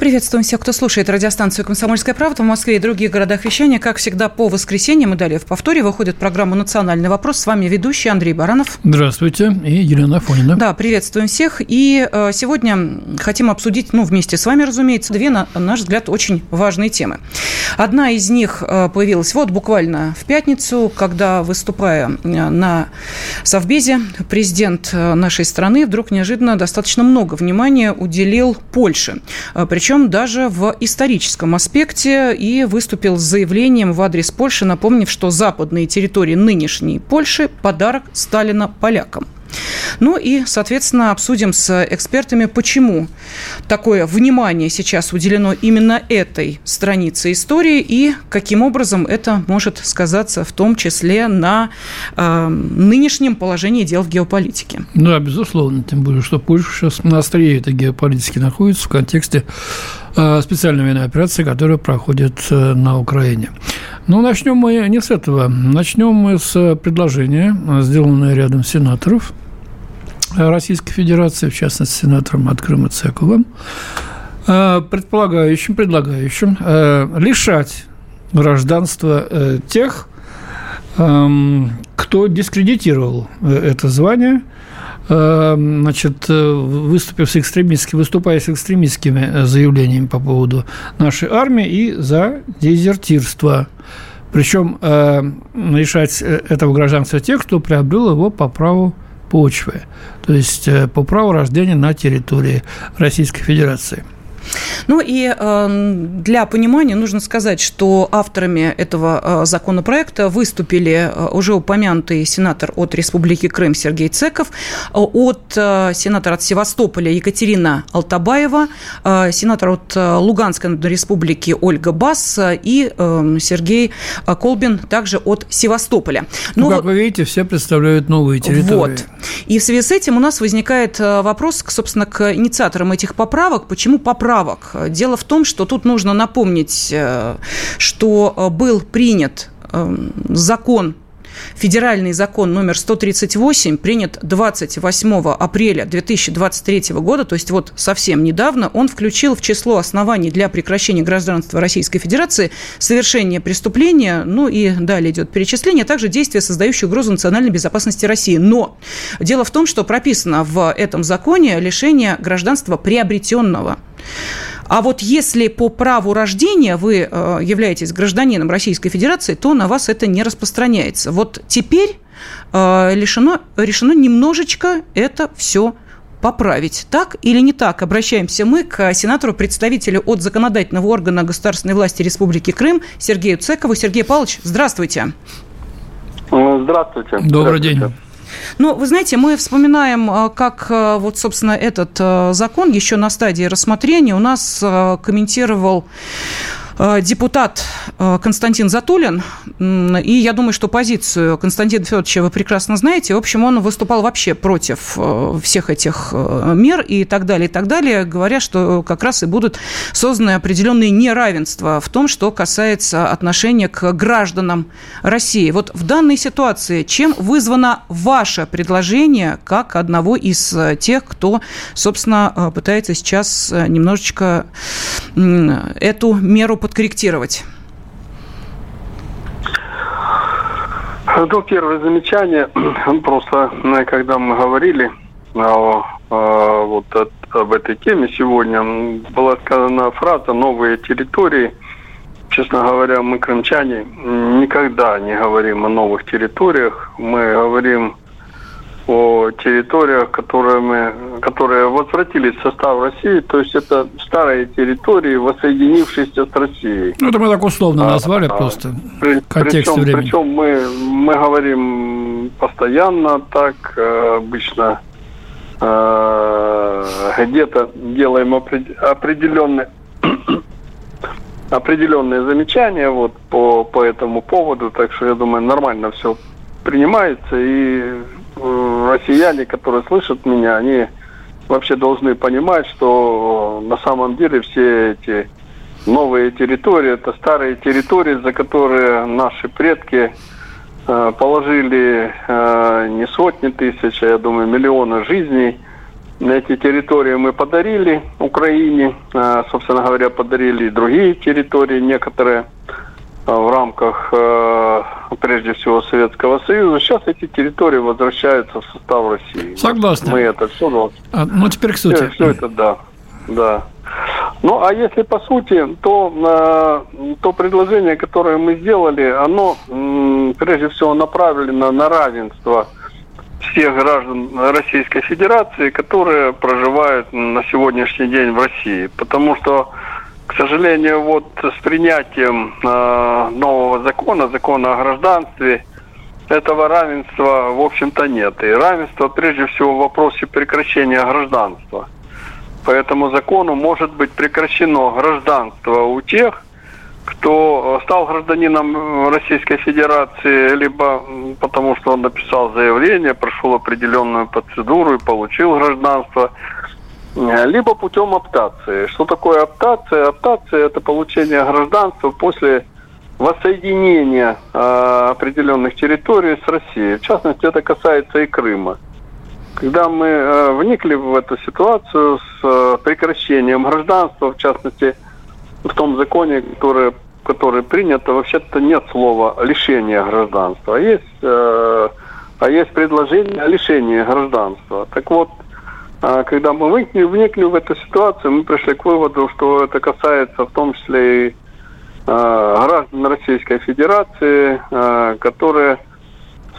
Приветствуем всех, кто слушает радиостанцию «Комсомольская правда» в Москве и других городах вещания. Как всегда, по воскресеньям и далее в повторе выходит программа «Национальный вопрос». С вами ведущий Андрей Баранов. Здравствуйте. И Елена Афонина. Да, приветствуем всех. И э, сегодня хотим обсудить, ну, вместе с вами, разумеется, две, на наш взгляд, очень важные темы. Одна из них э, появилась вот буквально в пятницу, когда, выступая э, на Совбезе, президент нашей страны вдруг неожиданно достаточно много внимания уделил Польше. Причем причем даже в историческом аспекте, и выступил с заявлением в адрес Польши, напомнив, что западные территории нынешней Польши – подарок Сталина полякам – ну и, соответственно, обсудим с экспертами, почему такое внимание сейчас уделено именно этой странице истории и каким образом это может сказаться в том числе на э, нынешнем положении дел в геополитике. Да, безусловно, тем более, что Польша сейчас на острие этой геополитики находится в контексте специальной военной операции, которая проходит э, на Украине. Ну, начнем мы не с этого. Начнем мы с предложения, сделанного рядом сенаторов – Российской Федерации, в частности, сенатором от Крыма Цековым, э, предполагающим, предлагающим э, лишать гражданства э, тех, эм, кто дискредитировал это звание, значит, выступив с экстремистскими, выступая с экстремистскими заявлениями по поводу нашей армии и за дезертирство. Причем лишать этого гражданства тех, кто приобрел его по праву почвы, то есть э, по праву рождения на территории Российской Федерации. Ну и э, для понимания нужно сказать, что авторами этого э, законопроекта выступили э, уже упомянутый сенатор от Республики Крым Сергей Цеков, от сенатора от Севастополя Екатерина Алтабаева, сенатор от Луганской республики Ольга Бас и Сергей Колбин также от Севастополя. Но... Ну, как вы видите, все представляют новые территории. Вот. И в связи с этим у нас возникает вопрос, собственно, к инициаторам этих поправок. Почему поправки поправок. Дело в том, что тут нужно напомнить, э, что э, был принят эм, закон Федеральный закон номер 138 принят 28 апреля 2023 года, то есть вот совсем недавно, он включил в число оснований для прекращения гражданства Российской Федерации совершение преступления, ну и далее идет перечисление, а также действия, создающие угрозу национальной безопасности России. Но дело в том, что прописано в этом законе лишение гражданства приобретенного. А вот если по праву рождения вы э, являетесь гражданином Российской Федерации, то на вас это не распространяется. Вот теперь э, решено, решено немножечко это все поправить. Так или не так? Обращаемся мы к сенатору-представителю от законодательного органа государственной власти Республики Крым Сергею Цекову. Сергей Павлович, здравствуйте. Здравствуйте. Добрый день. Ну, вы знаете, мы вспоминаем, э, как э, вот, собственно, этот э, закон еще на стадии рассмотрения. У нас комментировал депутат э, Константин Затулин, и я думаю, что позицию Константина Федоровича вы прекрасно знаете. В общем, он выступал вообще против э, всех этих мер и так далее, и так далее, говоря, что как раз и будут созданы определенные неравенства в том, что касается отношения к гражданам России. Вот в данной ситуации чем вызвано ваше предложение как одного из тех, кто, собственно, пытается сейчас немножечко эту меру подкорректировать? Ну, первое замечание, просто когда мы говорили о, о, вот об этой теме сегодня, была сказана фраза «новые территории». Честно говоря, мы, крымчане, никогда не говорим о новых территориях. Мы говорим о территориях, которые, мы, которые возвратились в состав России, то есть это старые территории, воссоединившиеся с Россией. Ну, это мы так условно а, назвали а, просто при, в контексте причем, времени. Причем мы, мы говорим постоянно так, э, обычно э, где-то делаем определенные определенные замечания вот по, по этому поводу, так что я думаю, нормально все принимается и россияне, которые слышат меня, они вообще должны понимать, что на самом деле все эти новые территории, это старые территории, за которые наши предки э, положили э, не сотни тысяч, а я думаю, миллионы жизней. На эти территории мы подарили Украине, э, собственно говоря, подарили другие территории, некоторые в рамках, прежде всего, Советского Союза. Сейчас эти территории возвращаются в состав России. Согласен. Мы это все должны. А, ну, теперь к сути. Все, все это, да. Да. Ну, а если по сути, то, э, то предложение, которое мы сделали, оно прежде всего направлено на равенство всех граждан Российской Федерации, которые проживают на сегодняшний день в России. Потому что, к сожалению, вот с принятием э, нового закона, закона о гражданстве, этого равенства, в общем-то, нет. И равенство, прежде всего, в вопросе прекращения гражданства – по этому закону может быть прекращено гражданство у тех, кто стал гражданином Российской Федерации, либо потому что он написал заявление, прошел определенную процедуру и получил гражданство, либо путем оптации. Что такое оптация? Оптация – это получение гражданства после воссоединения э, определенных территорий с Россией. В частности, это касается и Крыма. Когда мы э, вникли в эту ситуацию с э, прекращением гражданства, в частности, в том законе, который, который принят, вообще-то нет слова лишение гражданства, а есть, э, а есть предложение о лишении гражданства. Так вот, э, когда мы вникли, вникли в эту ситуацию, мы пришли к выводу, что это касается в том числе и э, граждан Российской Федерации, э, которые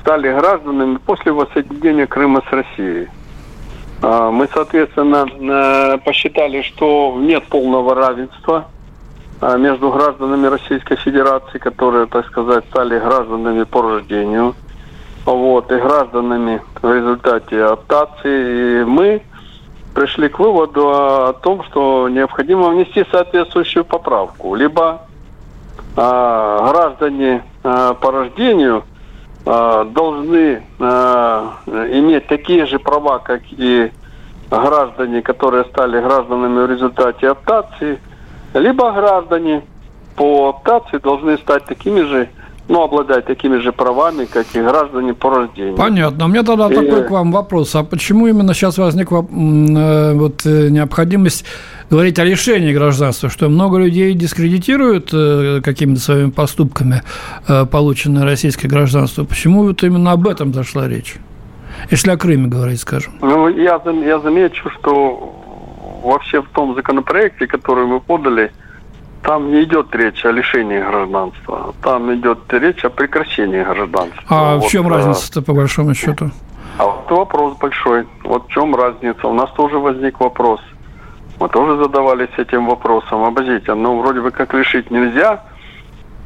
стали гражданами после воссоединения Крыма с Россией. А, мы, соответственно, э, посчитали, что нет полного равенства а, между гражданами Российской Федерации, которые, так сказать, стали гражданами по рождению, вот, и гражданами в результате оптации. И мы пришли к выводу о том, что необходимо внести соответствующую поправку. Либо а, граждане а, по рождению – Э, должны э, иметь такие же права, как и граждане, которые стали гражданами в результате оптации, либо граждане по оптации должны стать такими же, ну, обладать такими же правами, как и граждане по рождению. Понятно. У меня тогда и... такой к вам вопрос. А почему именно сейчас возникла э, вот, необходимость говорить о лишении гражданства, что много людей дискредитируют э, какими-то своими поступками э, полученное российское гражданство. Почему вот именно об этом зашла речь? Если о Крыме говорить, скажем. Ну, я, я замечу, что вообще в том законопроекте, который мы подали, там не идет речь о лишении гражданства. Там идет речь о прекращении гражданства. А вот, в чем а... разница-то, по большому счету? А вот вопрос большой. Вот в чем разница? У нас тоже возник вопрос. Мы тоже задавались этим вопросом. Обождите, ну вроде бы как решить нельзя,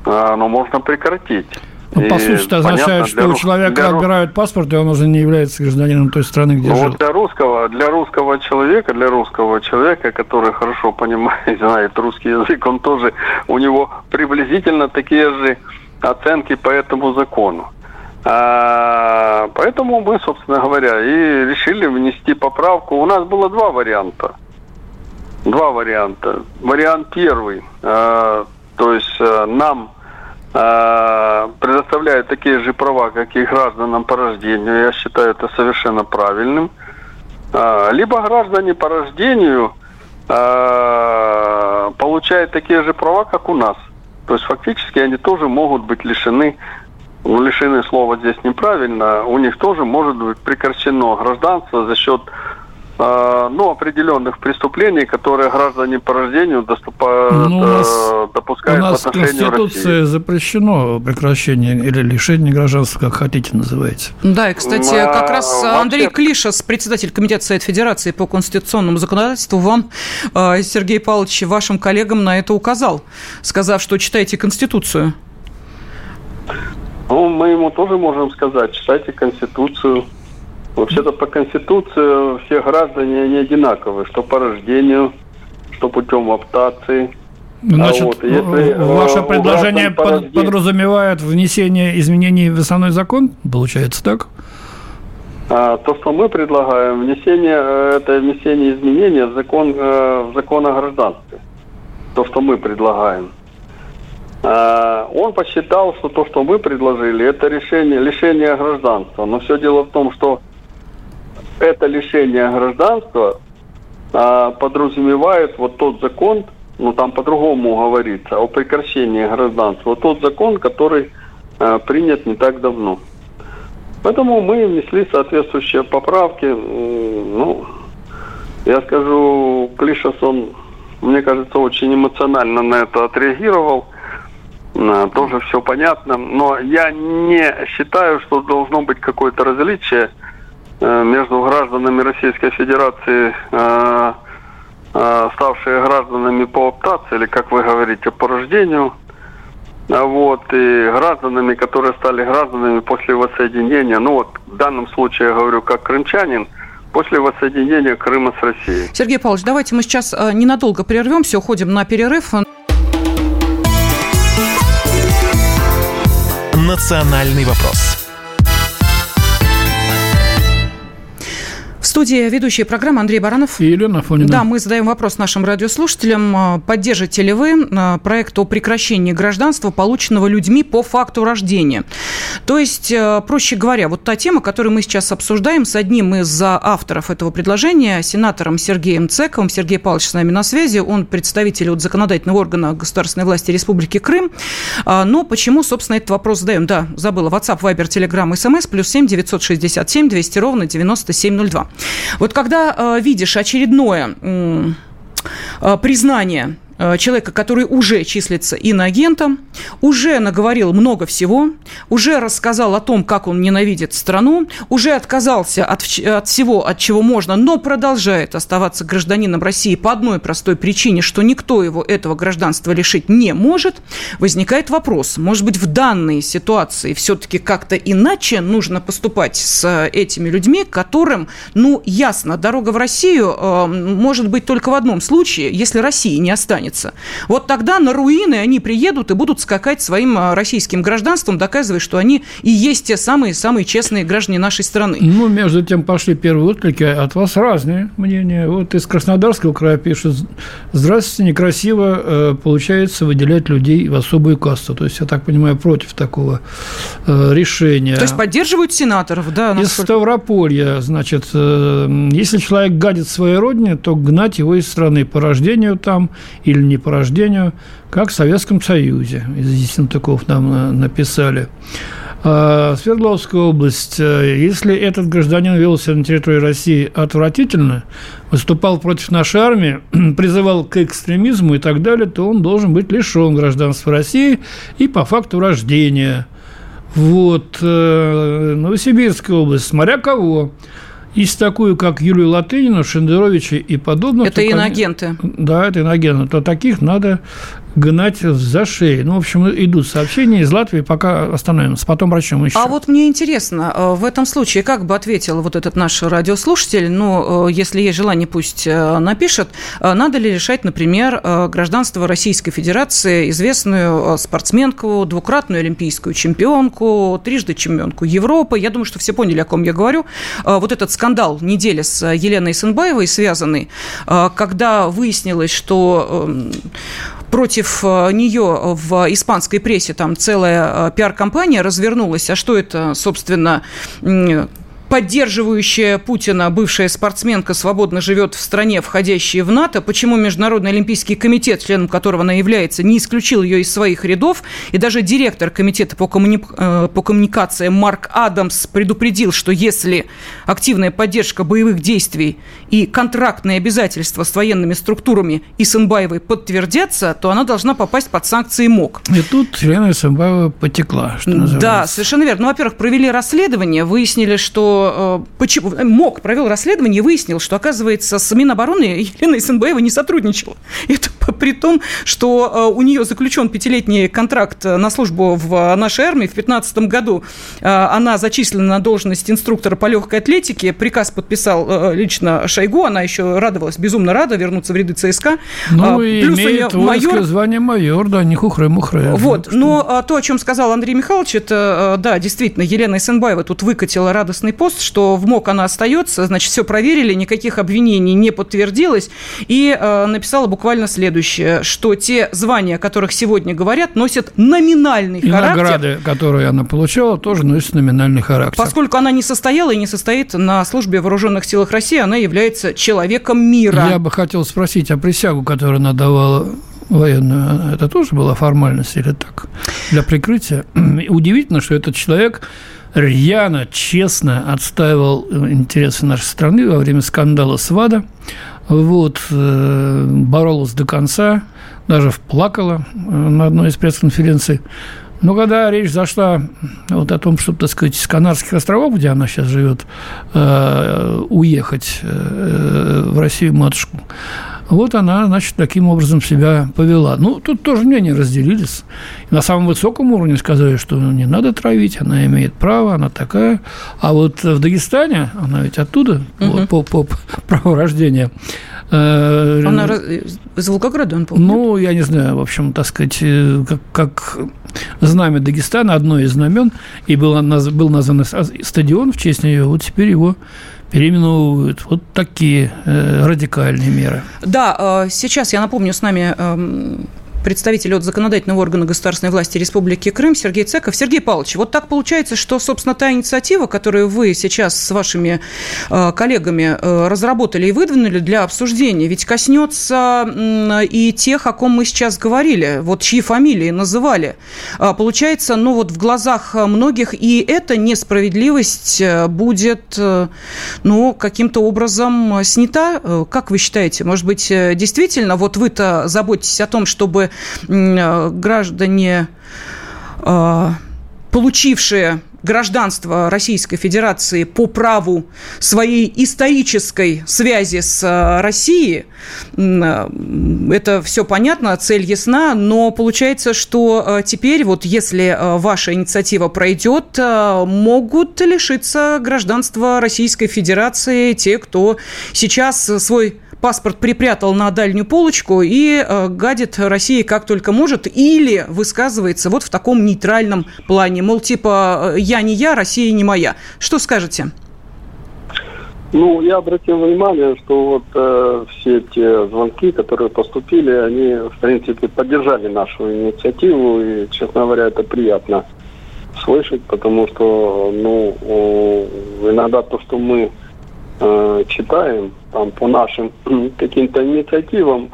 а, но можно прекратить. Ну, по сути, это означает, что у человека для... отбирают паспорт, и он уже не является гражданином той страны, где ну, жил. для русского, для русского человека, для русского человека, который хорошо понимает, знает русский язык, он тоже, у него приблизительно такие же оценки по этому закону. А, поэтому мы, собственно говоря, и решили внести поправку. У нас было два варианта два варианта. Вариант первый, э, то есть э, нам предоставляют такие же права, как и гражданам по рождению. Я считаю это совершенно правильным. Э, либо граждане по рождению э, получают такие же права, как у нас. То есть фактически они тоже могут быть лишены лишены слова здесь неправильно, у них тоже может быть прекращено гражданство за счет а, ну, определенных преступлений, которые граждане по рождению доступают, ну, у нас, э, допускают у нас в отношении Конституции России. запрещено прекращение или лишение гражданства, как хотите называйте. Да, и, кстати, а, как раз вообще... Андрей Клишес, председатель Комитета Совет Федерации по конституционному законодательству, вам, э, Сергей Павлович, вашим коллегам на это указал, сказав, что читайте Конституцию. Ну, мы ему тоже можем сказать, читайте Конституцию. Вообще-то по Конституции все граждане они одинаковы, что по рождению, что путем оптации. Ну, значит, а вот, если, ваше предложение под, рождению... подразумевает внесение изменений в основной закон, получается так? А, то, что мы предлагаем, внесение, э, это внесение изменения в закон, э, в закон о гражданстве. То, что мы предлагаем. А, он посчитал, что то, что мы предложили, это решение, лишение гражданства. Но все дело в том, что это лишение гражданства а, подразумевает вот тот закон, ну там по-другому говорится, о прекращении гражданства, вот тот закон, который а, принят не так давно. Поэтому мы внесли соответствующие поправки. Ну, я скажу, Клишес, он, мне кажется, очень эмоционально на это отреагировал. Тоже все понятно. Но я не считаю, что должно быть какое-то различие между гражданами Российской Федерации, э, э, ставшие гражданами по оптации, или, как вы говорите, по рождению – а вот, и гражданами, которые стали гражданами после воссоединения, ну вот в данном случае я говорю как крымчанин, после воссоединения Крыма с Россией. Сергей Павлович, давайте мы сейчас э, ненадолго прервемся, уходим на перерыв. Национальный вопрос. Студии ведущая программы Андрей Баранов. И Елена Фонина. Да, мы задаем вопрос нашим радиослушателям. А, поддержите ли вы а, проект о прекращении гражданства, полученного людьми по факту рождения? То есть, а, проще говоря, вот та тема, которую мы сейчас обсуждаем с одним из авторов этого предложения, сенатором Сергеем Цековым. Сергей Павлович с нами на связи. Он представитель от законодательного органа государственной власти Республики Крым. Но почему, собственно, этот вопрос задаем? Да, забыла. WhatsApp, Viber, Telegram, SMS, плюс 7 967 200 ровно 9702. Вот когда э, видишь очередное э, признание человека, который уже числится иноагентом, уже наговорил много всего, уже рассказал о том, как он ненавидит страну, уже отказался от, от всего, от чего можно, но продолжает оставаться гражданином России по одной простой причине, что никто его этого гражданства лишить не может, возникает вопрос, может быть, в данной ситуации все-таки как-то иначе нужно поступать с этими людьми, которым, ну, ясно, дорога в Россию э, может быть только в одном случае, если России не останется останется. Вот тогда на руины они приедут и будут скакать своим а, российским гражданством, доказывая, что они и есть те самые-самые честные граждане нашей страны. Ну, между тем пошли первые отклики от вас разные мнения. Вот из Краснодарского края пишут, здравствуйте, некрасиво э, получается выделять людей в особую касту. То есть, я так понимаю, против такого э, решения. То есть, поддерживают сенаторов, да? Из Ставрополья, значит, э, если человек гадит своей родине, то гнать его из страны по рождению там или или не по рождению, как в Советском Союзе. Из Ессентуков нам э, написали. А, Свердловская область. Э, если этот гражданин вел себя на территории России отвратительно, выступал против нашей армии, призывал к экстремизму и так далее, то он должен быть лишен гражданства России и по факту рождения. Вот. Э, Новосибирская область. Смотря кого. Есть такую, как Юлию Латынину, Шендеровича и подобных. Это иноагенты. Они, да, это иноагенты. То таких надо гнать за шею. Ну, в общем, идут сообщения из Латвии, пока остановимся, потом врачом еще. А вот мне интересно, э, в этом случае как бы ответил вот этот наш радиослушатель, ну, э, если есть желание, пусть э, напишет, надо ли решать, например, гражданство Российской Федерации, известную спортсменку, двукратную олимпийскую чемпионку, трижды чемпионку Европы. Я думаю, что все поняли, о ком я говорю. Вот этот скандал недели с Еленой Сенбаевой связанный, когда выяснилось, что эм, против э, нее в испанской прессе там целая э, пиар-компания развернулась. А что это, собственно, поддерживающая Путина бывшая спортсменка свободно живет в стране, входящей в НАТО, почему Международный Олимпийский комитет, членом которого она является, не исключил ее из своих рядов, и даже директор комитета по, коммуни... Э, по коммуникациям Марк Адамс предупредил, что если активная поддержка боевых действий и контрактные обязательства с военными структурами Исенбаевой подтвердятся, то она должна попасть под санкции МОК. И тут Елена Исенбаева потекла, что называется. Да, совершенно верно. Ну, во-первых, провели расследование, выяснили, что Э, почему, МОК провел расследование и выяснил, что, оказывается, с Минобороны Елена Исенбаева не сотрудничала. Это при том, что у нее заключен пятилетний контракт на службу в нашей армии. В 2015 году она зачислена на должность инструктора по легкой атлетике. Приказ подписал лично Шойгу. Она еще радовалась, безумно рада вернуться в ряды ЦСКА. Ну, и Плюс имеет у майор... звание майор, да, не хухры-мухры. Вот, но то, о чем сказал Андрей Михайлович, это, да, действительно, Елена Исенбаева тут выкатила радостный пост, что в МОК она остается, значит, все проверили, никаких обвинений не подтвердилось, и э, написала буквально следующее, что те звания, о которых сегодня говорят, носят номинальный и характер. награды, которые она получала, тоже носят номинальный характер. Поскольку она не состояла и не состоит на службе в вооруженных силах России, она является человеком мира. Я бы хотел спросить, а присягу, которую она давала военную, это тоже была формальность или так? Для прикрытия. Удивительно, что этот человек рьяно, честно отстаивал интересы нашей страны во время скандала с ВАДА. Вот, э, боролась до конца, даже плакала э, на одной из пресс-конференций. Но когда речь зашла вот о том, чтобы, так сказать, с Канарских островов, где она сейчас живет, э, уехать в Россию матушку, вот она, значит, таким образом себя повела. Ну, тут тоже мнения разделились. На самом высоком уровне сказали, что не надо травить, она имеет право, она такая. А вот в Дагестане, она ведь оттуда, угу. по, по, по праву рождения, э, она из Волгограда, он помнит? Ну, я не знаю, в общем, так сказать, э, как, как знамя Дагестана, одно из знамен, и был, был назван стадион в честь нее, вот теперь его переименовывают. Вот такие э, радикальные меры. Да, э, сейчас, я напомню, с нами э, представитель от законодательного органа государственной власти Республики Крым Сергей Цеков. Сергей Павлович, вот так получается, что, собственно, та инициатива, которую вы сейчас с вашими э, коллегами э, разработали и выдвинули для обсуждения, ведь коснется и тех, о ком мы сейчас говорили, вот чьи фамилии называли. А, получается, ну вот в глазах многих и эта несправедливость э, будет, ну, каким-то образом снята. Как вы считаете? Может быть, действительно, вот вы-то заботитесь о том, чтобы граждане, э, получившие гражданство Российской Федерации по праву своей исторической связи с э, Россией. Это все понятно, цель ясна, но получается, что теперь вот если ваша инициатива пройдет, могут лишиться гражданства Российской Федерации те, кто сейчас свой паспорт припрятал на дальнюю полочку и э, гадит России как только может, или высказывается вот в таком нейтральном плане, мол, типа э, я не я, Россия не моя. Что скажете? Ну, я обратил внимание, что вот э, все те звонки, которые поступили, они, в принципе, поддержали нашу инициативу, и, честно говоря, это приятно слышать, потому что, ну, иногда то, что мы э, читаем, там, по нашим каким-то инициативам,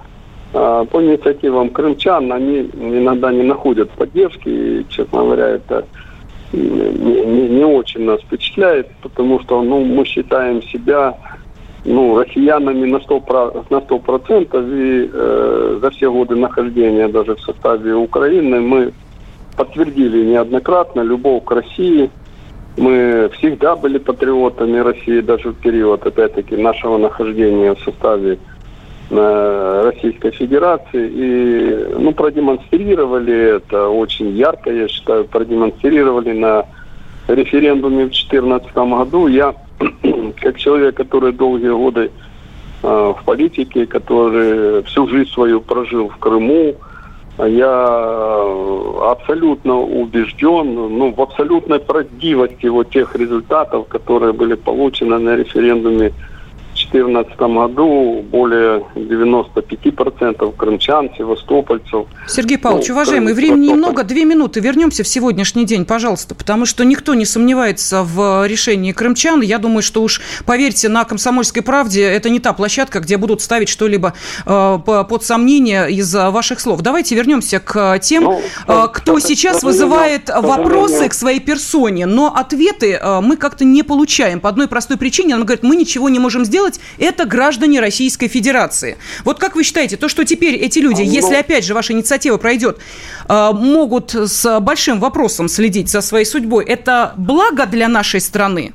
э, по инициативам крымчан, они иногда не находят поддержки, и, честно говоря, это не, не, не очень нас впечатляет, потому что ну, мы считаем себя ну, россиянами на 100%, на 100% и э, за все годы нахождения даже в составе Украины мы подтвердили неоднократно любовь к России – мы всегда были патриотами России, даже в период, опять-таки, нашего нахождения в составе э, Российской Федерации. И ну, продемонстрировали это очень ярко, я считаю, продемонстрировали на референдуме в 2014 году. Я, как человек, который долгие годы э, в политике, который всю жизнь свою прожил в Крыму, я абсолютно убежден ну, в абсолютной правдивости вот тех результатов, которые были получены на референдуме 2014 году более 95% крымчан, севастопольцев. Сергей Павлович, ну, уважаемый, времени немного, две минуты. Вернемся в сегодняшний день, пожалуйста, потому что никто не сомневается в решении крымчан. Я думаю, что уж, поверьте, на «Комсомольской правде» это не та площадка, где будут ставить что-либо э, под сомнение из ваших слов. Давайте вернемся к тем, ну, э, кто это, сейчас это, вызывает это, вопросы к своей персоне, но ответы э, мы как-то не получаем по одной простой причине. Она говорит, мы ничего не можем сделать, это граждане Российской Федерации. Вот как вы считаете, то, что теперь эти люди, ну, если опять же ваша инициатива пройдет, э, могут с большим вопросом следить за своей судьбой, это благо для нашей страны?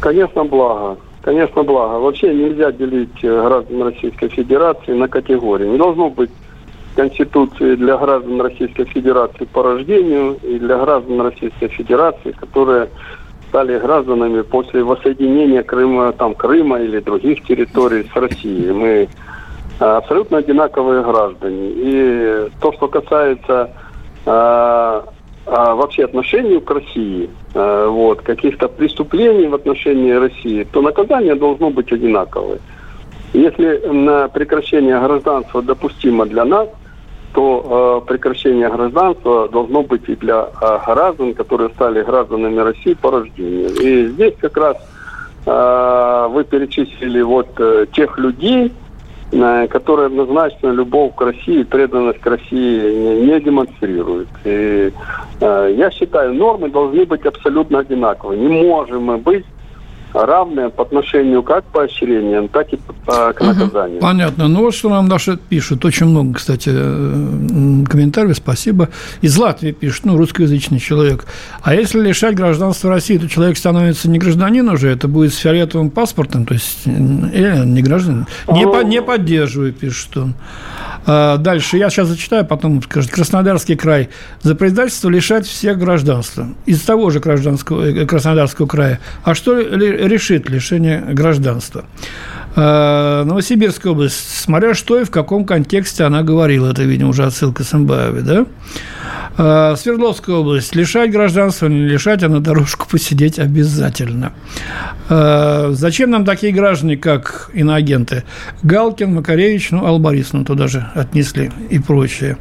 Конечно, благо. конечно, благо. Вообще нельзя делить э, граждан Российской Федерации на категории. Не должно быть Конституции для граждан Российской Федерации по рождению и для граждан Российской Федерации, которые стали гражданами после воссоединения Крыма, там, Крыма или других территорий с Россией. Мы абсолютно одинаковые граждане. И то, что касается э, э, вообще отношений к России, э, вот, каких-то преступлений в отношении России, то наказание должно быть одинаковое. Если на прекращение гражданства допустимо для нас, то э, прекращение гражданства должно быть и для э, граждан, которые стали гражданами России по рождению. И здесь как раз э, вы перечислили вот э, тех людей, э, которые однозначно любовь к России, преданность к России не, не демонстрируют. И э, я считаю, нормы должны быть абсолютно одинаковые. Не можем мы быть равные по отношению как к поощрениям, так и к наказанию. Понятно. Ну вот что нам Даша пишет. Очень много, кстати, э, комментариев. Спасибо. Из Латвии пишет, ну, русскоязычный человек. А если лишать гражданства России, то человек становится не гражданин уже, это будет с фиолетовым паспортом, то есть э, не гражданин. Не, по, не поддерживаю, пишет он. А, дальше. Я сейчас зачитаю, потом скажет. Краснодарский край. За предательство лишать всех гражданства. Из того же гражданского, э, Краснодарского края. А что решит лишение гражданства? А, Новосибирская область. Смотря что и в каком контексте она говорила. Это, видимо, уже отсылка Самбаевой, да? А, Свердловская область. Лишать гражданства, не лишать, а на дорожку посидеть обязательно. А, зачем нам такие граждане, как иноагенты? Галкин, Макаревич, ну, Албарис, ну, туда же отнесли и прочее.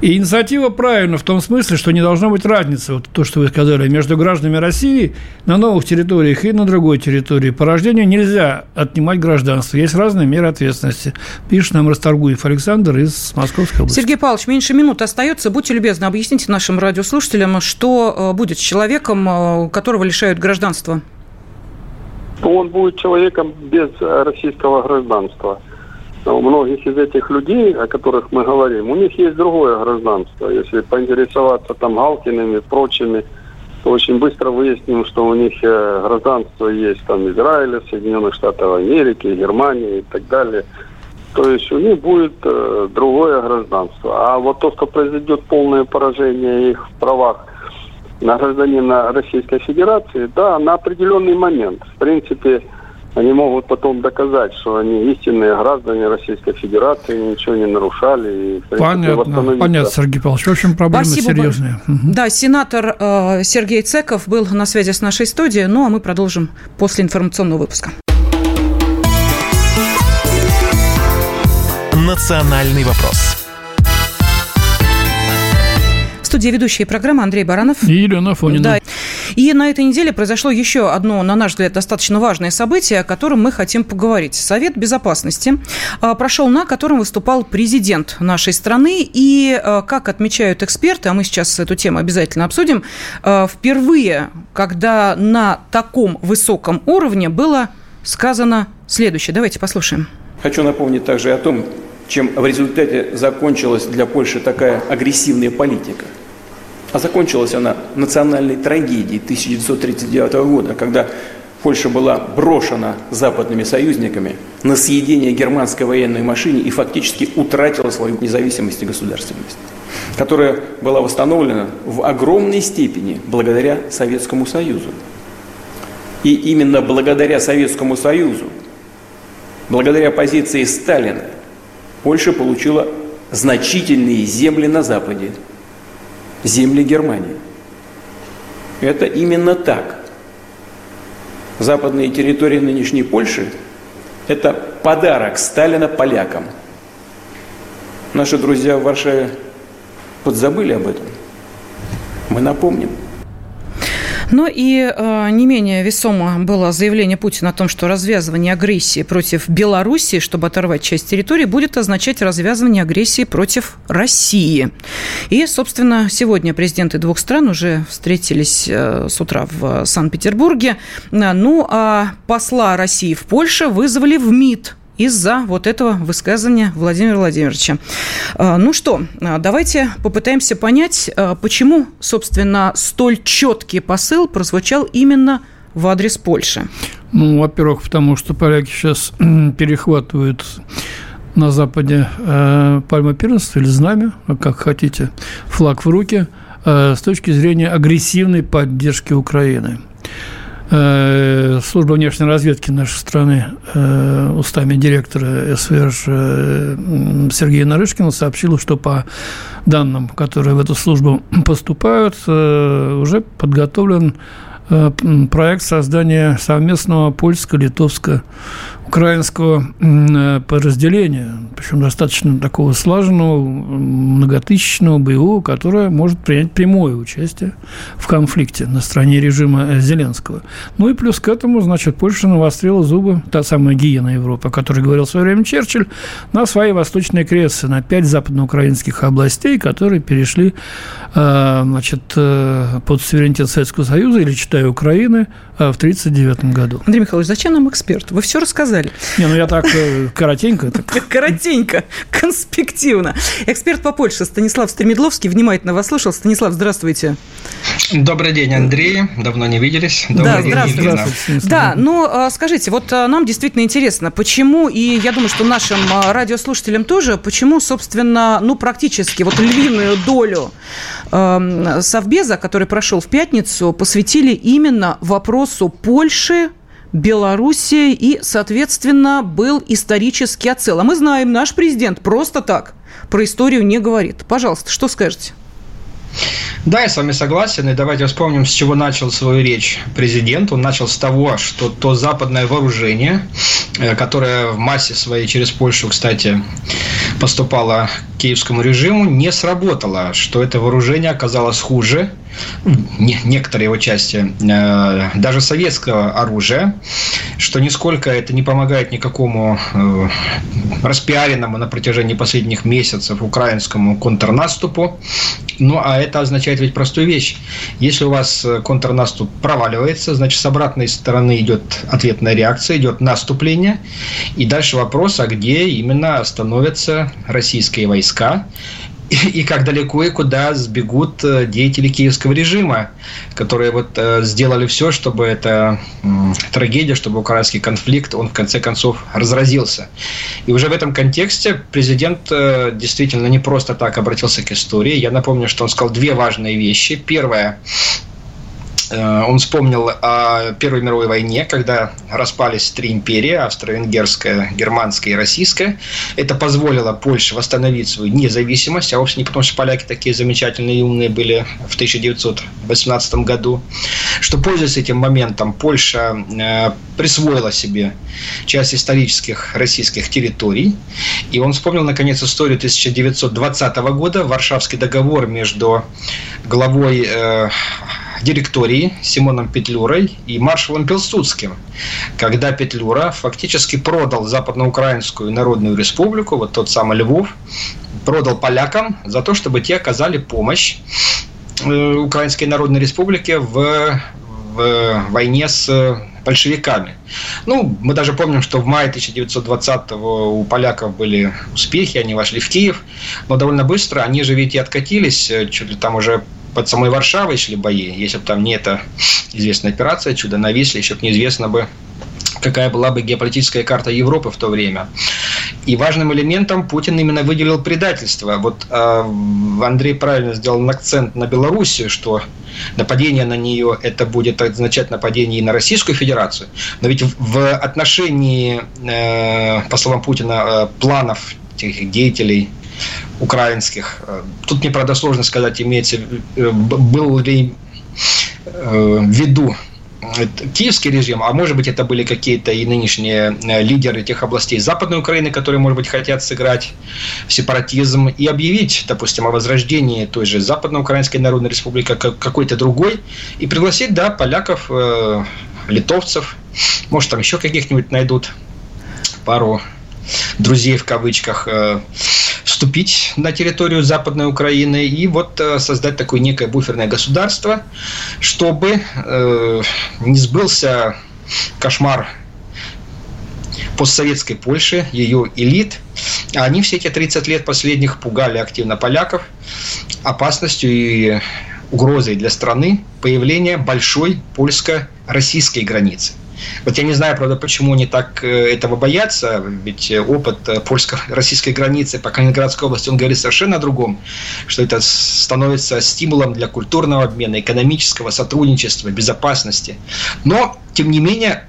И инициатива правильна в том смысле, что не должно быть разницы, вот то, что вы сказали, между гражданами России на новых территориях и на другой территории. По рождению нельзя отнимать гражданство. Есть разные меры ответственности. Пишет нам Расторгуев Александр из Московской области. Сергей Павлович, меньше минут остается. Будьте любезны, объясните нашим радиослушателям, что э, будет с человеком, э, которого лишают гражданства. Он будет человеком без российского гражданства у многих из этих людей, о которых мы говорим, у них есть другое гражданство. Если поинтересоваться там Галкиными прочими, то очень быстро выясним, что у них э, гражданство есть там Израиля, Соединенных Штатов Америки, Германии и так далее. То есть у них будет э, другое гражданство. А вот то, что произойдет полное поражение их в правах на гражданина Российской Федерации, да, на определенный момент. В принципе, они могут потом доказать, что они истинные граждане Российской Федерации, ничего не нарушали. И, принципе, понятно, понятно, Сергей Павлович. В общем, проблема Спасибо серьезная. Да, сенатор э, Сергей Цеков был на связи с нашей студией, ну а мы продолжим после информационного выпуска. Национальный вопрос студии ведущие программы Андрей Баранов. И Елена Фонина. Да. И на этой неделе произошло еще одно, на наш взгляд, достаточно важное событие, о котором мы хотим поговорить. Совет Безопасности а, прошел, на котором выступал президент нашей страны. И, а, как отмечают эксперты, а мы сейчас эту тему обязательно обсудим, а, впервые, когда на таком высоком уровне было сказано следующее. Давайте послушаем. Хочу напомнить также о том, чем в результате закончилась для Польши такая агрессивная политика – а закончилась она национальной трагедией 1939 года, когда Польша была брошена западными союзниками на съедение германской военной машине и фактически утратила свою независимость и государственность, которая была восстановлена в огромной степени благодаря Советскому Союзу. И именно благодаря Советскому Союзу, благодаря позиции Сталина, Польша получила значительные земли на Западе, земли Германии. Это именно так. Западные территории нынешней Польши – это подарок Сталина полякам. Наши друзья в Варшаве подзабыли об этом. Мы напомним – ну и э, не менее весомо было заявление Путина о том, что развязывание агрессии против Белоруссии, чтобы оторвать часть территории, будет означать развязывание агрессии против России. И, собственно, сегодня президенты двух стран уже встретились э, с утра в Санкт-Петербурге. Ну, а посла России в Польше вызвали в МИД из-за вот этого высказывания Владимира Владимировича. А, ну что, а, давайте попытаемся понять, а, почему, собственно, столь четкий посыл прозвучал именно в адрес Польши. Ну, во-первых, потому что поляки сейчас перехватывают на Западе э, пальма первенства или знамя, как хотите, флаг в руки, э, с точки зрения агрессивной поддержки Украины. Э, служба внешней разведки нашей страны э, устами директора СВР э, Сергея Нарышкина сообщила, что по данным, которые в эту службу поступают, уже подготовлен проект создания совместного польско-литовско украинского э, подразделения, причем достаточно такого слаженного, многотысячного, боевого, которое может принять прямое участие в конфликте на стороне режима Зеленского. Ну и плюс к этому, значит, Польша навострила зубы, та самая гиена Европы, о которой говорил в свое время Черчилль, на свои восточные крессы, на пять западноукраинских областей, которые перешли э, значит, э, под суверенитет Советского Союза или, читая Украины, в 1939 году. Андрей Михайлович, зачем нам эксперт? Вы все рассказали сказали. Не, ну я так э, коротенько. Так. Коротенько, конспективно. Эксперт по Польше Станислав Стремедловский внимательно вас слушал. Станислав, здравствуйте. Добрый день, Андрей. Давно не виделись. Добрый да, день, здравствуйте. здравствуйте. Да, ну а, скажите, вот а, нам действительно интересно, почему, и я думаю, что нашим а, радиослушателям тоже, почему, собственно, ну практически вот львиную долю э, Совбеза, который прошел в пятницу, посвятили именно вопросу Польши, Белоруссия и, соответственно, был исторический отцел. А мы знаем, наш президент просто так про историю не говорит. Пожалуйста, что скажете? Да, я с вами согласен. И давайте вспомним, с чего начал свою речь президент. Он начал с того, что то западное вооружение, э, которое в массе своей через Польшу, кстати, поступало к киевскому режиму, не сработало, что это вооружение оказалось хуже не, некоторые его части, э, даже советского оружия, что нисколько это не помогает никакому э, распиаренному на протяжении последних месяцев украинскому контрнаступу. Ну, а это означает ведь простую вещь. Если у вас контрнаступ проваливается, значит, с обратной стороны идет ответная реакция, идет наступление. И дальше вопрос, а где именно остановятся российские войска и как далеко и куда сбегут э, деятели киевского режима, которые вот э, сделали все, чтобы эта трагедия, чтобы украинский конфликт, он в конце концов разразился. И уже в этом контексте президент э, действительно не просто так обратился к истории. Я напомню, что он сказал две важные вещи. Первое, он вспомнил о Первой мировой войне, когда распались три империи, австро-венгерская, германская и российская. Это позволило Польше восстановить свою независимость, а вовсе не потому, что поляки такие замечательные и умные были в 1918 году. Что, пользуясь этим моментом, Польша э, присвоила себе часть исторических российских территорий. И он вспомнил, наконец, историю 1920 года, Варшавский договор между главой э, директории Симоном Петлюрой и маршалом Пилсудским, когда Петлюра фактически продал Западноукраинскую Народную Республику, вот тот самый Львов, продал полякам за то, чтобы те оказали помощь э, Украинской Народной Республике в, в войне с большевиками. Ну, мы даже помним, что в мае 1920-го у поляков были успехи, они вошли в Киев, но довольно быстро они же ведь и откатились, э, чуть ли там уже под самой Варшавой шли бои. Если бы там не эта известная операция «Чудо на Висле», еще бы неизвестно бы, какая была бы геополитическая карта Европы в то время. И важным элементом Путин именно выделил предательство. Вот э, Андрей правильно сделал акцент на Белоруссию, что нападение на нее это будет означать нападение и на Российскую Федерацию. Но ведь в отношении, э, по словам Путина, э, планов этих деятелей украинских. Э, тут мне, правда, сложно сказать, имеется, э, был ли э, в виду киевский режим, а может быть это были какие-то и нынешние лидеры тех областей Западной Украины, которые, может быть, хотят сыграть сепаратизм и объявить, допустим, о возрождении той же Западноукраинской Народной Республики какой-то другой и пригласить, да, поляков, литовцев, может, там еще каких-нибудь найдут пару друзей в кавычках, вступить на территорию Западной Украины и вот э, создать такое некое буферное государство, чтобы э, не сбылся кошмар постсоветской Польши, ее элит. Они все эти 30 лет последних пугали активно поляков опасностью и угрозой для страны появления большой польско-российской границы – Вот я не знаю, правда, почему они так э, этого боятся, ведь опыт польско-российской границы по Калининградской области, он говорит совершенно о другом, что это становится стимулом для культурного обмена, экономического сотрудничества, безопасности. Но, тем не менее,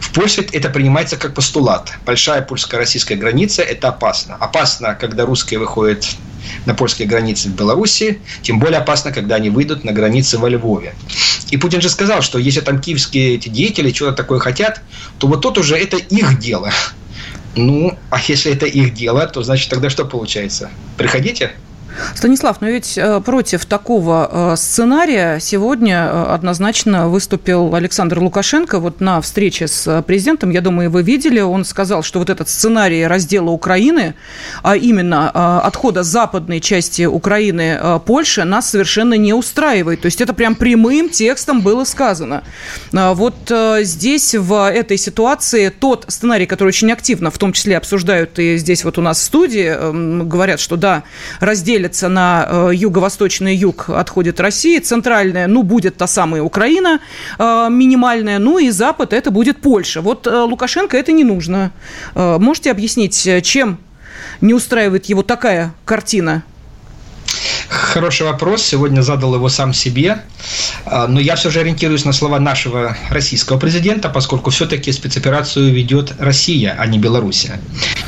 в Польше это принимается как постулат. Большая польско-российская граница – это опасно. Опасно, когда русские выходят на польские границы в Беларуси, тем более опасно, когда они выйдут на границы во Львове. И Путин же сказал, что если там киевские эти деятели что-то такое хотят, то вот тут уже это их дело. Ну, а если это их дело, то значит тогда что получается? Приходите, Станислав, но ведь э, против такого э, сценария сегодня э, однозначно выступил Александр Лукашенко вот на встрече с президентом. Я думаю, вы видели, он сказал, что вот этот сценарий раздела Украины, а именно отхода западной части Украины Польши, нас совершенно не устраивает. То есть это прям прямым текстом было сказано. Вот здесь, в этой ситуации, тот сценарий, который очень активно, в том числе обсуждают и здесь вот у нас в студии, говорят, что да, разделят делится на э, юго-восточный юг отходит Россия, центральная, ну, будет та самая Украина э, минимальная, ну, и запад это будет Польша. Вот э, Лукашенко это не нужно. Можете объяснить, чем не устраивает его такая картина? Хороший вопрос. Сегодня задал его сам себе. Но я все же ориентируюсь на слова нашего российского президента, поскольку все-таки спецоперацию ведет Россия, а не Белоруссия.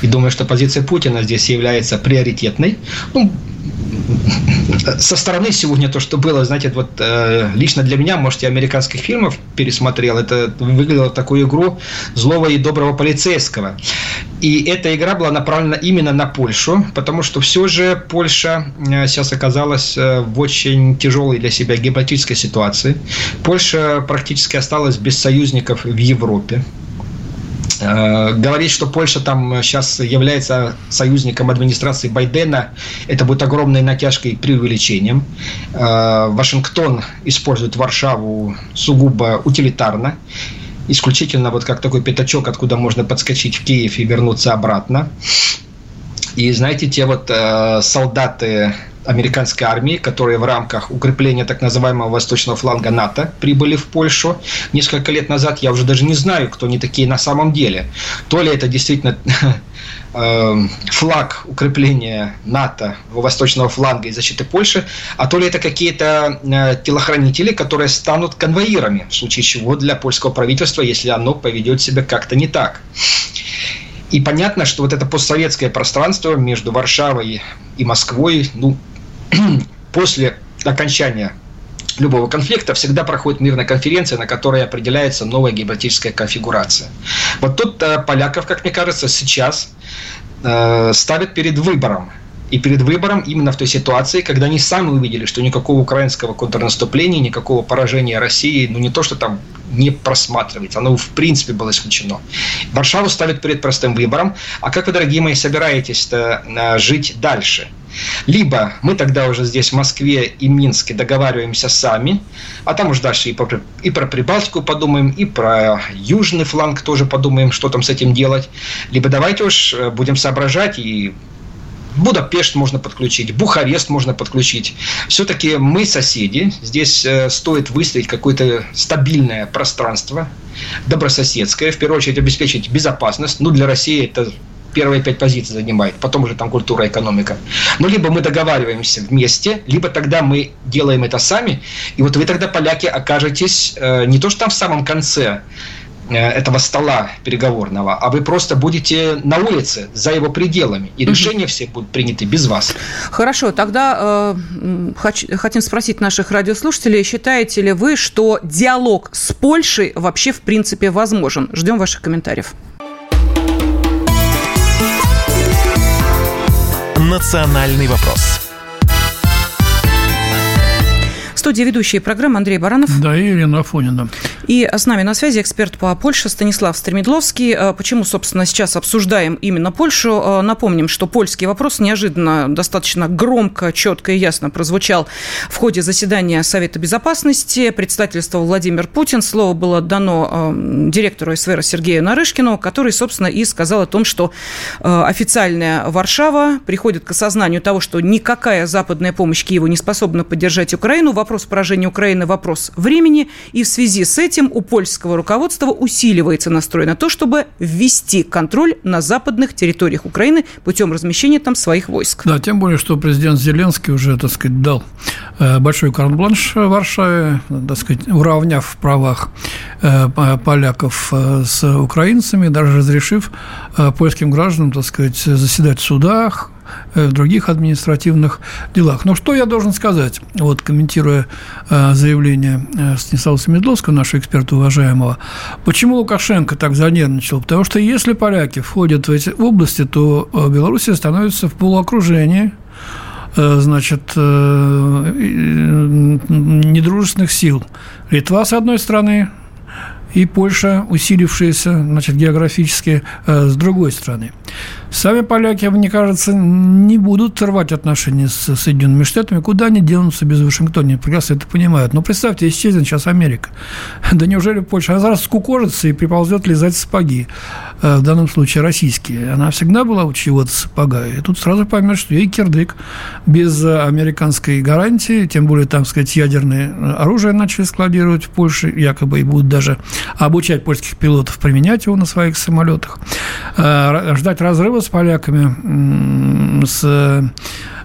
И думаю, что позиция Путина здесь является приоритетной. Ну, со стороны сегодня то, что было, знаете, вот э, лично для меня, может, я американских фильмов пересмотрел, это выглядело такую игру злого и доброго полицейского. И эта игра была направлена именно на Польшу, потому что все же Польша э, сейчас оказалась э, в очень тяжелой для себя геополитической ситуации. Польша практически осталась без союзников в Европе. Э, говорить, что Польша там сейчас является союзником администрации Байдена, это будет огромной натяжкой и преувеличением. Э, Вашингтон использует Варшаву сугубо утилитарно, исключительно вот как такой пятачок, откуда можно подскочить в Киев и вернуться обратно. И знаете, те вот э, солдаты американской армии, которые в рамках укрепления так называемого восточного фланга НАТО прибыли в Польшу несколько лет назад. Я уже даже не знаю, кто они такие на самом деле. То ли это действительно э, флаг укрепления НАТО восточного фланга и защиты Польши, а то ли это какие-то э, телохранители, которые станут конвоирами, в случае чего для польского правительства, если оно поведет себя как-то не так. И понятно, что вот это постсоветское пространство между Варшавой и Москвой, ну, после окончания любого конфликта всегда проходит мирная конференция, на которой определяется новая геополитическая конфигурация. Вот тут э, поляков, как мне кажется, сейчас э, ставят перед выбором. И перед выбором именно в той ситуации, когда они сами увидели, что никакого украинского контрнаступления, никакого поражения России, ну не то, что там не просматривается, оно в принципе было исключено. Варшаву ставят перед простым выбором. А как вы, дорогие мои, собираетесь э, жить дальше? Либо мы тогда уже здесь, в Москве и Минске, договариваемся сами, а там уж дальше и, по, и про Прибалтику подумаем, и про южный фланг тоже подумаем, что там с этим делать. Либо давайте уж э, будем соображать и Будапешт можно подключить, Бухарест можно подключить. Все-таки мы соседи. Здесь э, стоит выстроить какое-то стабильное пространство, добрососедское. В первую очередь обеспечить безопасность. Ну, для России это первые пять позиций занимает, потом уже там культура, экономика. Ну, либо мы договариваемся вместе, либо тогда мы делаем это сами, и вот вы тогда, поляки, окажетесь э, не то, что там в самом конце, Э, этого стола переговорного, а вы просто будете на улице, за его пределами, и решения все будут приняты без вас. Хорошо, тогда э, хоч, хотим спросить наших радиослушателей, считаете ли вы, что диалог с Польшей вообще в принципе возможен? Ждем ваших комментариев. Национальный вопрос студии ведущие программы Андрей Баранов. Да, и Ирина Афонина. И с нами на связи эксперт по Польше Станислав Стремедловский. Э, почему, собственно, сейчас обсуждаем именно Польшу? Э, напомним, что польский вопрос неожиданно, достаточно громко, четко и ясно прозвучал в ходе заседания Совета Безопасности. Представительствовал Владимир Путин. Слово было дано э, директору СВР Сергею Нарышкину, который, собственно, и сказал о том, что официальная Варшава приходит к осознанию того, что никакая западная помощь Киеву не способна поддержать Украину. Вопрос поражения Украины – вопрос времени. И в связи с этим этим у польского руководства усиливается настрой на то, чтобы ввести контроль на западных территориях Украины путем размещения там своих войск. Да, тем более, что президент Зеленский уже, так сказать, дал э, большой карт-бланш Варшаве, так сказать, уравняв в правах э, поляков э, с украинцами, даже разрешив польским гражданам, так сказать, заседать в судах, в других административных делах. Но что я должен сказать, вот комментируя э, заявление э, Станислава Семедловского, нашего эксперта уважаемого, почему Лукашенко так занервничал? Потому что если поляки входят в эти области, то Белоруссия становится в полуокружении, значит, недружественных сил. Литва, с одной стороны, и Польша, усилившаяся значит, географически, с другой стороны. Сами поляки, мне кажется, не будут рвать отношения с Соединенными Штатами. Куда они денутся без Вашингтона? Они прекрасно это понимают. Но представьте, исчезнет сейчас Америка. Да неужели Польша? Она зараз скукожится и приползет лизать сапоги. Э, в данном случае российские. Она всегда была у чего-то сапога. И тут сразу поймешь, что ей кирдык. Без американской гарантии, тем более, там, сказать, ядерное оружие начали складировать в Польше, якобы и будут даже обучать польских пилотов применять его на своих самолетах. Э, ждать разрыва с поляками, с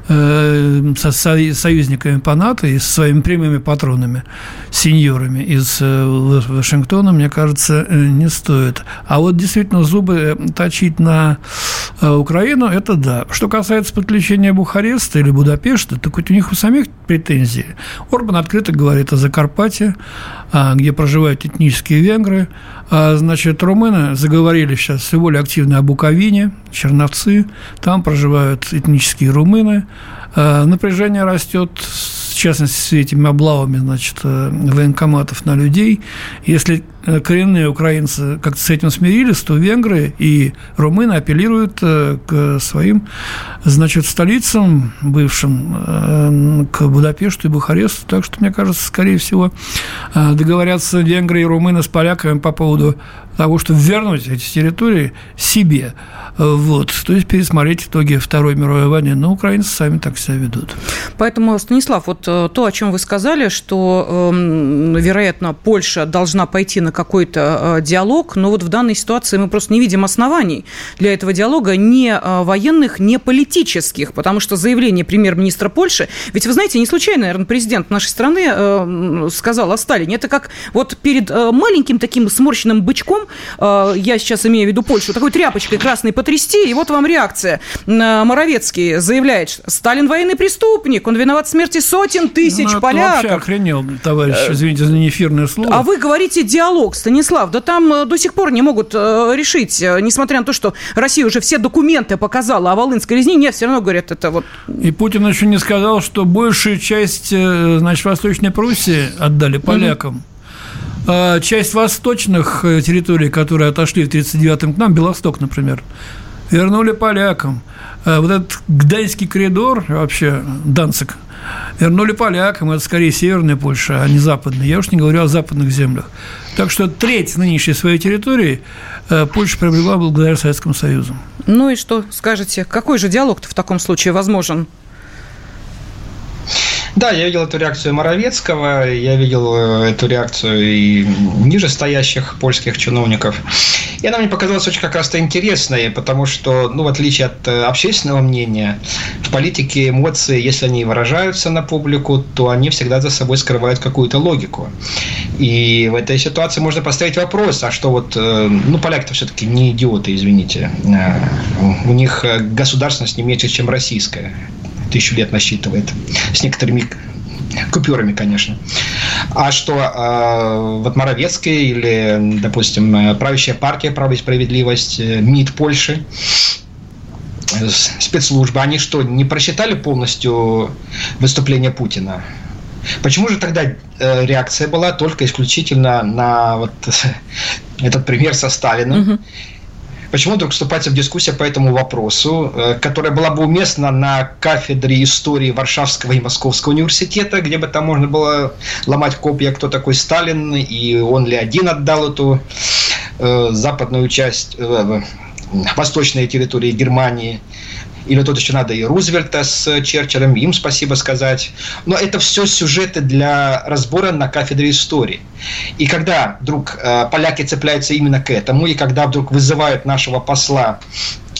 Э, со союзниками по НАТО и со своими прямыми патронами, сеньорами из э, Вашингтона, мне кажется, э, не стоит. А вот действительно зубы точить на Украину, это да. Что касается подключения Бухареста или Будапешта, так хоть у них у самих претензии. Орбан открыто говорит о Закарпатье, где проживают этнические венгры. А, значит, румыны заговорили сейчас все более активно о Буковине, Черновцы. Там проживают этнические румыны. А, напряжение растет, в частности, с этими облавами, значит, э, военкоматов на людей. Если Э, коренные украинцы как-то с этим смирились, то венгры и румыны апеллируют э, к своим, значит, столицам бывшим, к Будапешту и Бухаресту. Так что, мне кажется, скорее всего, договорятся венгры и румыны с поляками по поводу того, чтобы вернуть эти территории себе. Вот. То есть пересмотреть итоги Второй мировой войны. Но украинцы сами так себя ведут. Поэтому, Станислав, вот то, о чем вы сказали, что, эм, вероятно, Польша должна пойти на какой-то э, диалог, но вот в данной ситуации мы просто не видим оснований для этого диалога ни э, военных, ни политических, потому что заявление премьер-министра Польши, ведь вы знаете, не случайно, наверное, президент нашей страны э, сказал о Сталине, это как вот перед маленьким таким сморщенным бычком, я сейчас имею в виду Польшу, такой тряпочкой красной потрясти, и вот вам реакция. Моровецкий заявляет, Сталин военный преступник, он виноват в смерти сотен тысяч ну, поляков. вообще охренел, товарищ, извините за неэфирное слово. А вы говорите диалог Станислав, да там э, до сих пор не могут э, решить, э, несмотря на то, что Россия уже все документы показала о Волынской резне, нет, все равно говорят, это вот... И Путин еще не сказал, что большую часть, значит, Восточной Пруссии отдали полякам. А часть восточных территорий, которые отошли в 1939-м к нам, Белосток, например, вернули полякам. А вот этот Гданьский коридор, вообще Данцик, вернули полякам, это скорее северная Польша, а не западная. Я уж не говорю о западных землях. Так что треть нынешней своей территории э, Польша приобрела благодаря Советскому Союзу. Ну и что скажете? Какой же диалог-то в таком случае возможен? Да, я видел эту реакцию Моровецкого, я видел э, эту реакцию и ниже стоящих польских чиновников. И она мне показалась очень как раз-то интересной, потому что, ну, в отличие от э, общественного мнения, в политике эмоции, если они выражаются на публику, то они всегда за собой скрывают какую-то логику. И в этой ситуации можно поставить вопрос, а что вот, э, ну, поляки-то все-таки не идиоты, извините. У них государственность не меньше, чем российская тысячу лет насчитывает, с некоторыми купюрами, конечно. А что э, вот Моровецкий или, допустим, правящая партия «Право и справедливость», э, МИД Польши, спецслужбы, они что, не просчитали полностью выступление Путина? Почему же тогда э, реакция была только исключительно на вот этот пример со Сталиным? Угу. Почему вдруг вступается в дискуссию по этому вопросу, э, которая была бы уместна на кафедре истории Варшавского и Московского университета, где бы там можно было ломать копья, кто такой Сталин, и он ли один отдал эту э, западную часть, э, восточной территории Германии, Или тут еще надо и Рузвельта с Черчиллем, им спасибо сказать. Но это все сюжеты для разбора на кафедре истории. И когда вдруг э, поляки цепляются именно к этому, и когда вдруг вызывают нашего посла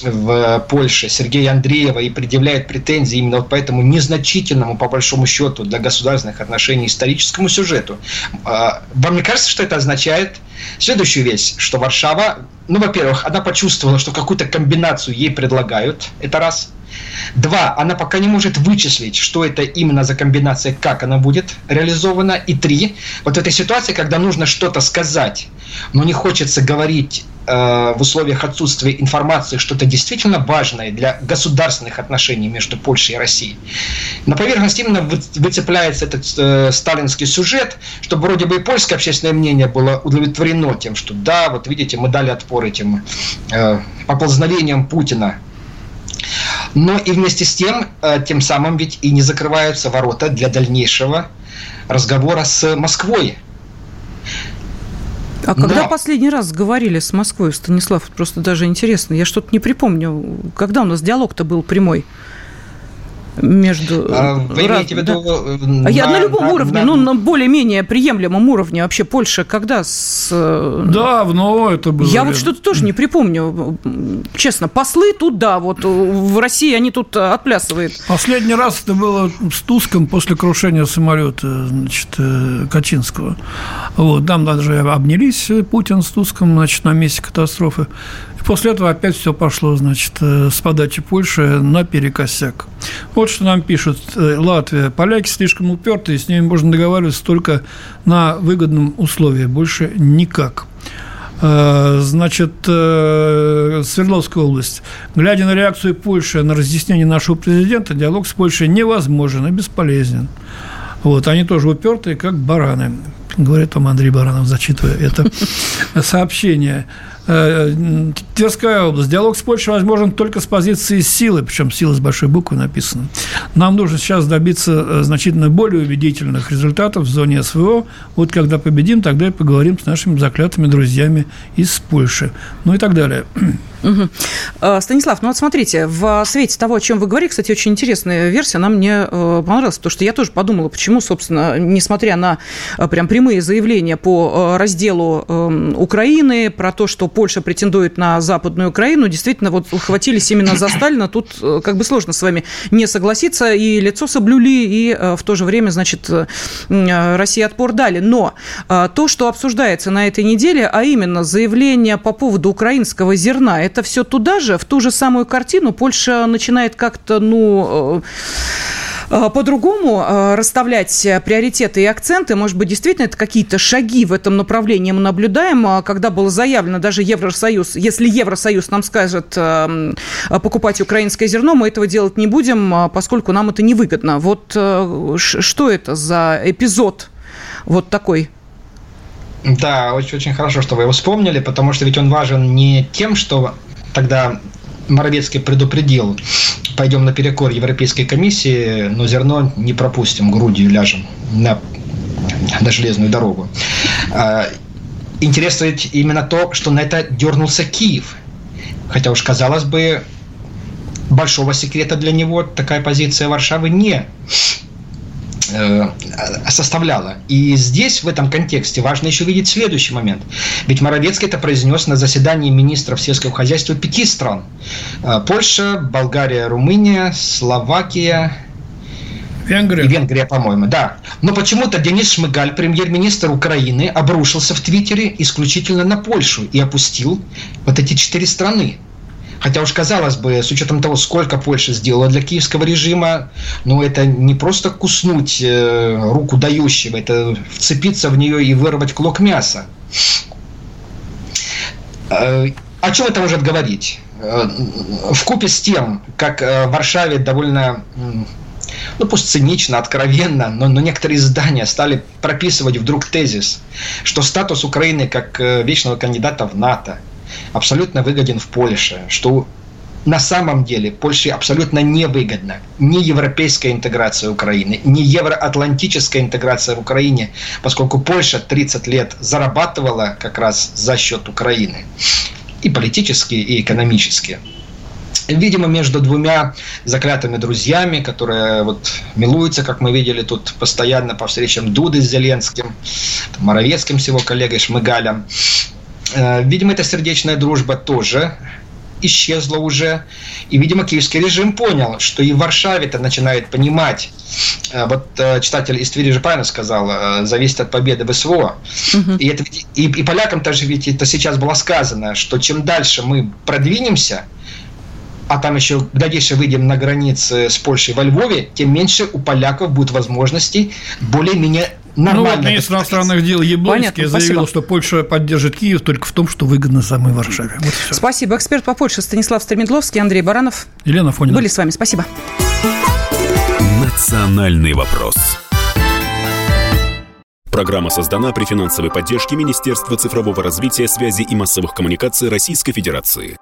в Польше Сергея Андреева и предъявляет претензии именно вот по этому незначительному, по большому счету, для государственных отношений историческому сюжету. А, вам не кажется, что это означает следующую вещь, что Варшава, ну, во-первых, она почувствовала, что какую-то комбинацию ей предлагают, это раз. Два, она пока не может вычислить, что это именно за комбинация, как она будет реализована. И три, вот в этой ситуации, когда нужно что-то сказать, но не хочется говорить Э, в условиях отсутствия информации что-то действительно важное для государственных отношений между Польшей и Россией. На поверхность именно выцепляется этот э, сталинский сюжет, чтобы вроде бы и польское общественное мнение было удовлетворено тем, что да, вот видите, мы дали отпор этим э, поползновениям Путина но и вместе с тем, э, тем самым ведь и не закрываются ворота для дальнейшего разговора с Москвой. А когда Но... последний раз говорили с Москвой, Станислав, просто даже интересно, я что-то не припомню, когда у нас диалог-то был прямой? Между... А вы имеете в виду... Да. На, Я на любом на, уровне, на... ну, на более-менее приемлемом уровне. Вообще Польша когда с... Э, давно это было. Я вот что-то тоже не припомню. Честно, послы тут, да, вот в России они тут отплясывают. Последний раз это было с Туском после крушения самолета, значит, э, Качинского. Вот, там даже обнялись Путин с Туском, значит, на месте катастрофы. После этого опять все пошло, значит, э, с подачи Польши на перекосяк. Вот что нам пишут. Э, Латвия. Поляки слишком упертые, с ними можно договариваться только на выгодном условии, больше никак. Э, значит, Свердловская область. Глядя на реакцию Польши на разъяснение нашего президента, диалог с Польшей невозможен и бесполезен. Вот, они тоже упертые, как бараны. Говорит вам Андрей Баранов, зачитывая это сообщение. Э, Тверская область. Диалог с Польшей возможен только с позиции силы, причем сила с большой буквы написано. Нам нужно сейчас добиться э, значительно более убедительных результатов в зоне СВО. Вот когда победим, тогда и поговорим с нашими заклятыми друзьями из Польши. Ну и так далее. Угу. Станислав, ну вот смотрите, в свете того, о чем вы говорите, кстати, очень интересная версия, она мне понравилась, потому что я тоже подумала, почему, собственно, несмотря на прям прямые заявления по разделу эм, Украины, про то, что Польша претендует на Западную Украину, действительно, вот ухватились именно за Сталина, тут как бы сложно с вами не согласиться, и лицо соблюли, и в то же время, значит, Россия отпор дали. Но то, что обсуждается на этой неделе, а именно заявление по поводу украинского зерна, это все туда же, в ту же самую картину. Польша начинает как-то, ну э, э, по-другому э, расставлять приоритеты и акценты. Может быть, действительно, это какие-то шаги в этом направлении мы наблюдаем, когда было заявлено даже Евросоюз, если Евросоюз нам скажет покупать украинское зерно, мы этого делать не будем, поскольку нам это невыгодно. Вот что это за эпизод вот такой да, очень, очень хорошо, что вы его вспомнили, потому что ведь он важен не тем, что тогда Моровецкий предупредил, пойдем на перекор Европейской комиссии, но зерно не пропустим, грудью ляжем на, на железную дорогу. А, интересно ведь именно то, что на это дернулся Киев. Хотя уж казалось бы, большого секрета для него такая позиция Варшавы не составляла. И здесь, в этом контексте, важно еще видеть следующий момент. Ведь Моровецкий это произнес на заседании министров сельского хозяйства пяти стран. Э, Польша, Болгария, Румыния, Словакия, Венгрия. И Венгрия, по-моему, да. Но почему-то Денис Шмыгаль, премьер-министр Украины, обрушился в Твиттере исключительно на Польшу и опустил вот эти четыре страны. Хотя уж казалось бы, с учетом того, сколько Польша сделала для киевского режима, ну это не просто куснуть э, руку дающего, это вцепиться в нее и вырвать клок мяса. Э, о чем это может говорить? Э, в купе с тем, как в Варшаве довольно ну пусть цинично, откровенно, но, но некоторые издания стали прописывать вдруг тезис, что статус Украины как вечного кандидата в НАТО – абсолютно выгоден в Польше, что на самом деле Польше абсолютно невыгодна ни европейская интеграция Украины, ни евроатлантическая интеграция в Украине, поскольку Польша 30 лет зарабатывала как раз за счет Украины и политически, и экономически. видимо, между двумя заклятыми друзьями, которые вот милуются, как мы видели тут постоянно по встречам Дуды с Зеленским, Моровецким с его коллегой Шмыгалем. Э, видимо, эта сердечная дружба тоже исчезла уже. И, видимо, киевский режим понял, что и в Варшаве это начинает понимать. Э, вот э, читатель из Твери же правильно сказал, зависит от победы в СВО. Угу. И, это, и, и полякам тоже ведь это сейчас было сказано, что чем дальше мы продвинемся, а там еще, глядишь, выйдем на границы с Польшей во Львове, тем меньше у поляков будет возможностей более-менее нормально. Ну, вот министр иностранных дел Яблонский заявил, спасибо. что Польша поддержит Киев только в том, что выгодно самой Варшаве. Вот спасибо. Эксперт по Польше Станислав Стремедловский, Андрей Баранов. Елена Фонина. Были с вами. Спасибо. Национальный вопрос. Программа создана при финансовой поддержке Министерства цифрового развития, связи и массовых коммуникаций Российской Федерации.